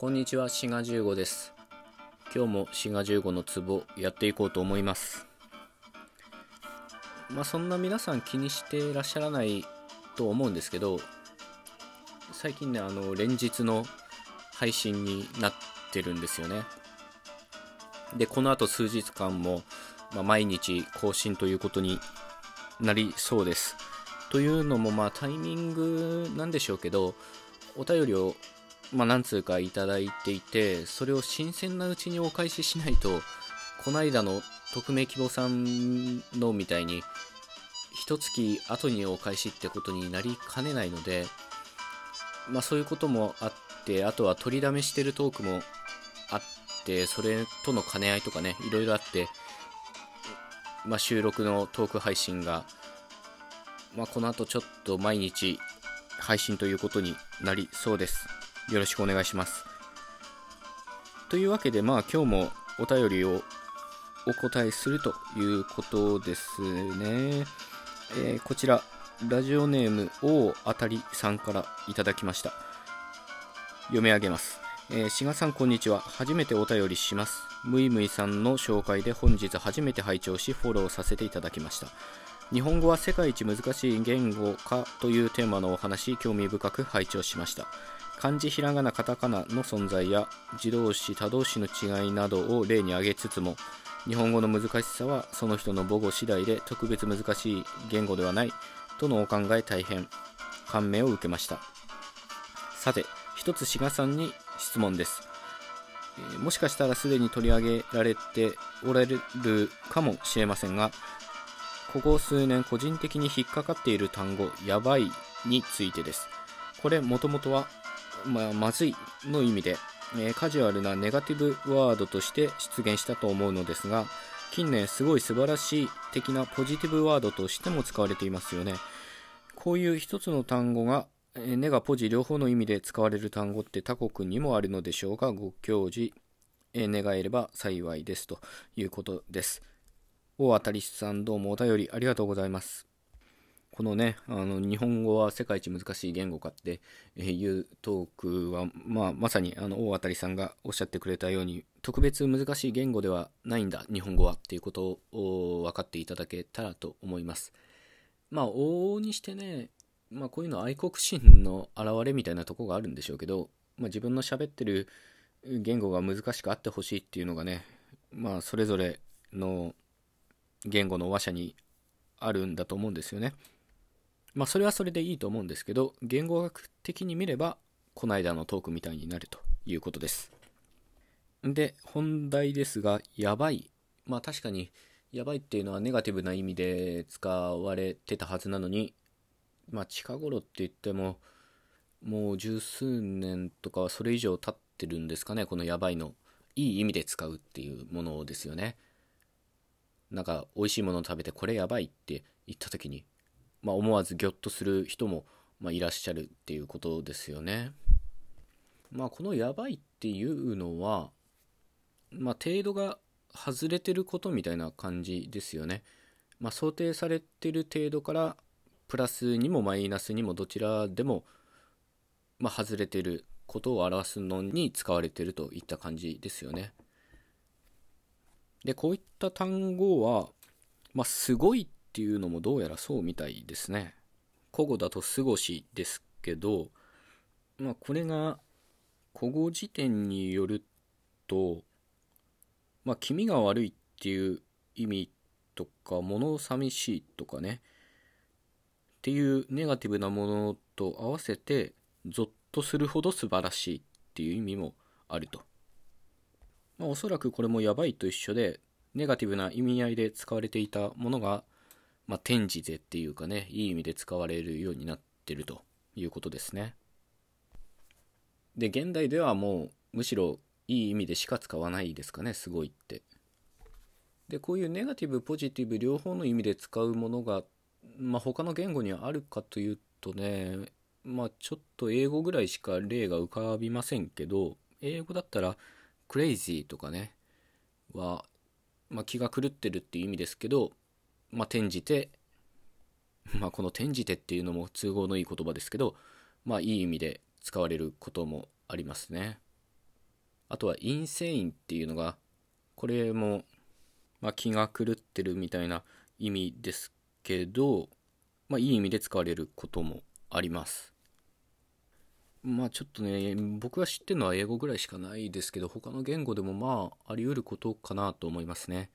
こんにちは、シガ15です。今日もシガ15のツボやっていこうと思います。まあそんな皆さん気にしてらっしゃらないと思うんですけど、最近ね、あの、連日の配信になってるんですよね。で、この後数日間も、まあ、毎日更新ということになりそうです。というのも、まあタイミングなんでしょうけど、お便りをまあ、何通かいただいていて、それを新鮮なうちにお返ししないと、こないだの匿名希望さんのみたいに、一月後にお返しってことになりかねないので、まあそういうこともあって、あとは取りだめしてるトークもあって、それとの兼ね合いとかね、いろいろあって、まあ収録のトーク配信が、まあこの後ちょっと毎日配信ということになりそうです。よろしくお願いします。というわけで、まあ今日もお便りをお答えするということですね。えー、こちら、ラジオネーム大当たりさんからいただきました。読み上げます。えー、志賀さんこんにちは。初めてお便りします。むいむいさんの紹介で本日初めて拝聴しフォローさせていただきました。日本語は世界一難しい言語かというテーマのお話、興味深く拝聴しました。漢字ひらがなカタカナの存在や自動詞他動詞の違いなどを例に挙げつつも日本語の難しさはその人の母語次第で特別難しい言語ではないとのお考え大変感銘を受けました。さて一つ志賀さんに質問です、もしかしたらすでに取り上げられておられるかもしれませんがここ数年個人的に引っかかっている単語やばいについてです。これもともとはまあ、まずいの意味で、えー、カジュアルなネガティブワードとして出現したと思うのですが、近年すごい素晴らしい的なポジティブワードとしても使われていますよね。こういう一つの単語が、えー、ネガポジ両方の意味で使われる単語って他国にもあるのでしょうが、ご教示、えー、願えれば幸いですということです。大当たりさんどうもお便りありがとうございます。このね、あの、日本語は世界一難しい言語かっていうトークは、まあ、まさに、あの、大当たりさんがおっしゃってくれたように、特別難しい言語ではないんだ、日本語はっていうことを分かっていただけたらと思います。まあ、往々にしてね、まあ、こういうの愛国心の表れみたいなとこがあるんでしょうけど、まあ、自分の喋ってる言語が難しくあってほしいっていうのがね、まあ、それぞれの言語の話者にあるんだと思うんですよね。まあそれはそれでいいと思うんですけど、言語学的に見れば、この間のトークみたいになるということです。で、本題ですが、やばい。まあ確かに、やばいっていうのはネガティブな意味で使われてたはずなのに、まあ近頃って言っても、もう十数年とかはそれ以上経ってるんですかね、このやばいの。いい意味で使うっていうものですよね。なんか美味しいものを食べてこれやばいって言った時にまあ、思わずギョッとする人も、まあ、いらっしゃるっていうことですよね。まあ、このやばいっていうのは、まあ、程度が外れてることみたいな感じですよね。まあ、想定されてる程度からプラスにもマイナスにもどちらでも、まあ、外れてることを表すのに使われてるといった感じですよね。で、こういった単語は、まあ、すごいっていうのもどうやらそうみたいですね。古語だと過ごしですけど、まあこれが古語辞典によると、まあ気味が悪いっていう意味とか、物寂しいとかね、っていうネガティブなものと合わせて、ゾッとするほど素晴らしいっていう意味もあると。まあおそらくこれもやばいと一緒で、ネガティブな意味合いで使われていたものがまあ、転じてっていうかね、いい意味で使われるようになってるということですね。で、現代ではもう、むしろいい意味でしか使わないですかね、すごいって。で、こういうネガティブ、ポジティブ両方の意味で使うものが、まあ、他の言語にはあるかというとね、まあ、ちょっと英語ぐらいしか例が浮かびませんけど、英語だったら、クレイジーとかね、は、まあ、気が狂ってるっていう意味ですけど、まあ、転じて、まあ、この転じてっていうのも都合のいい言葉ですけど、まあ、いい意味で使われることもありますね。あとはインセインっていうのがこれも、まあ、気が狂ってるみたいな意味ですけど、まあ、いい意味で使われることもありますまあちょっとね僕が知ってるのは英語ぐらいしかないですけど他の言語でもまああり得ることかなと思いますね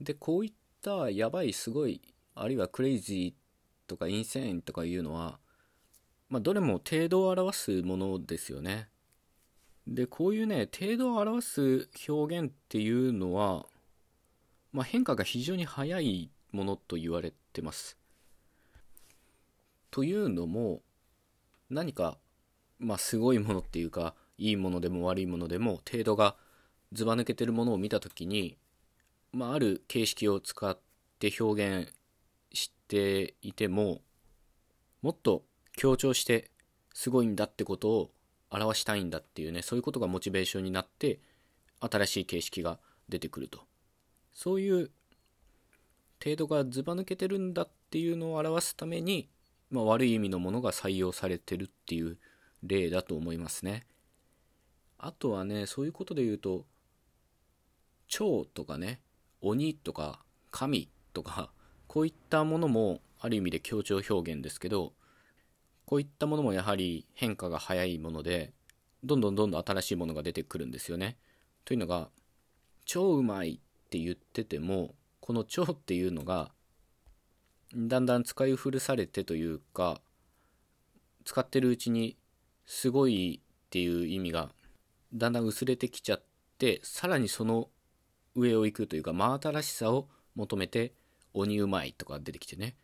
でこういったやばいすごいあるいはクレイジーとかインセインとかいうのはまあどれも程度を表すものですよね。でこういうね程度を表す表現っていうのは、まあ、変化が非常に早いものと言われてます。というのも何か、まあ、すごいものっていうかいいものでも悪いものでも程度がずば抜けてるものを見た時に、まあ、ある形式を使って表現していてももっと強調してすごいんだってことを表したいんだっていうねそういうことがモチベーションになって新しい形式が出てくると。そういう程度がずば抜けてるんだっていうのを表すために、まあ、悪い意味のものが採用されてるっていう例だと思いますね。あとはねそういうことで言うと蝶とかね鬼とか神とかこういったものもある意味で強調表現ですけどこういったものもやはり変化が早いものでどんどんどんどん新しいものが出てくるんですよね。というのが超うまいって言っててもこの超っていうのがだんだん使い古されてというか使ってるうちにすごいっていう意味がだんだん薄れてきちゃってさらにその上を行くというか真新しさを求めて鬼うまいとか出てきてね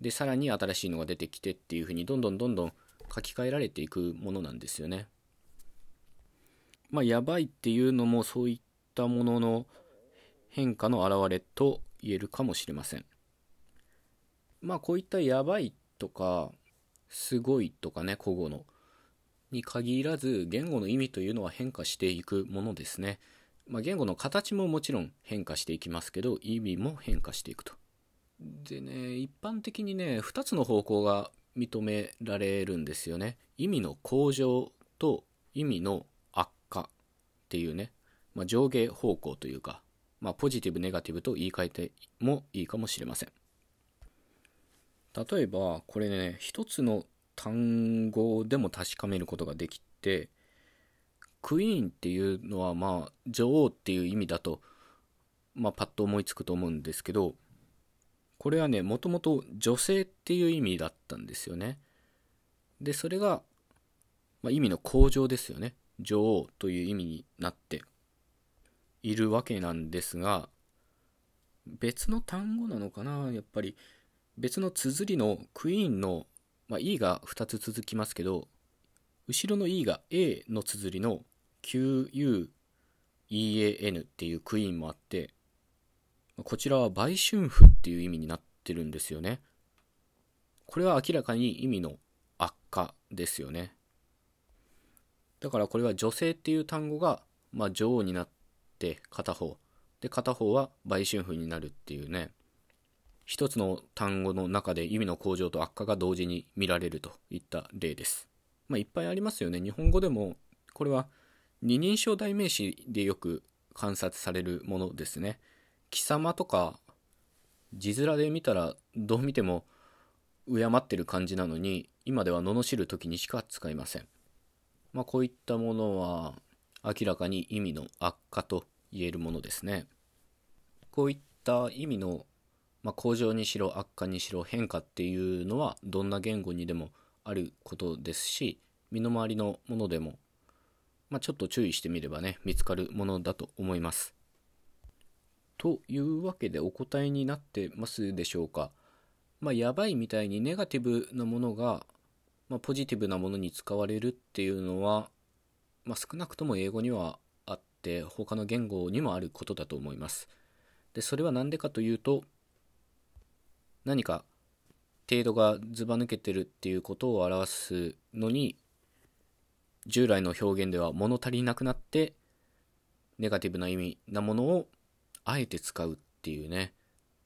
でさらに新しいのが出てきてっていうふうにどんどんどんどん書き換えられていくものなんですよね。まあやばいっていうのもそういったものの変化の表れと言えるかもしれません。まあこういったやばいとかすごいとかね古語のに限らず言語の意味というのは変化していくものですね。まあ、言語の形ももちろん変化していきますけど意味も変化していくと。でね一般的にね2つの方向が認められるんですよね。意味の向上と意味の悪化っていうね、まあ、上下方向というか、まあ、ポジティブネガティブと言い換えてもいいかもしれません。例えばこれね一つの単語でも確かめることができてクイーンっていうのはまあ女王っていう意味だとまあパッと思いつくと思うんですけどこれはね、もともと女性っていう意味だったんですよね。で、それが、まあ、意味の向上ですよね。女王という意味になっているわけなんですが、別の単語なのかな？やっぱり別の綴りのクイーンの、まあ、E が2つ続きますけど、後ろの E が A の綴りの QUEAN っていうクイーンもあって、こちらは売春婦っていう意味になってるんですよね。これは明らかに意味の悪化ですよね。だからこれは女性っていう単語が、まあ、女王になって片方。で、片方は売春婦になるっていうね。一つの単語の中で意味の向上と悪化が同時に見られるといった例です。まあ、いっぱいありますよね。日本語でも、これは二人称代名詞でよく観察されるものですね。貴様とか字面で見たらどう見ても敬ってる感じなのに今では罵る時にしか使いません。まあ、こういったものは明らかに意味の悪化と言えるものですね。こういった意味の、まあ、向上にしろ悪化にしろ変化っていうのはどんな言語にでもあることですし身の回りのものでも、まあ、ちょっと注意してみればね見つかるものだと思います。というわけでお答えになってますでしょうか。まあ、やばいみたいにネガティブなものが、まあ、ポジティブなものに使われるっていうのは、まあ、少なくとも英語にはあって他の言語にもあることだと思います。でそれは何でかというと何か程度がずば抜けてるっていうことを表すのに従来の表現では物足りなくなってネガティブな意味なものをあえて使うっていうね。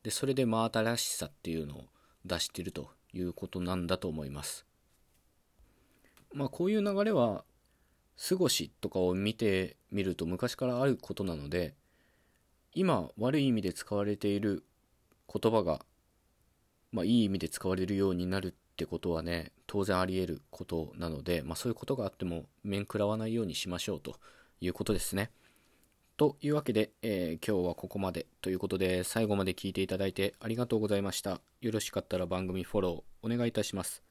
でそれで真新しさっていうのを出してるということなんだと思います。まあこういう流れは過ごしとかを見てみると昔からあることなので今悪い意味で使われている言葉が、まあ、いい意味で使われるようになるってことはね当然あり得ることなので、まあ、そういうことがあっても面食らわないようにしましょうということですね。というわけで、えー、今日はここまでということで最後まで聞いていただいてありがとうございました。よろしかったら番組フォローお願いいたします。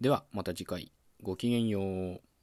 ではまた次回ごきげんよう。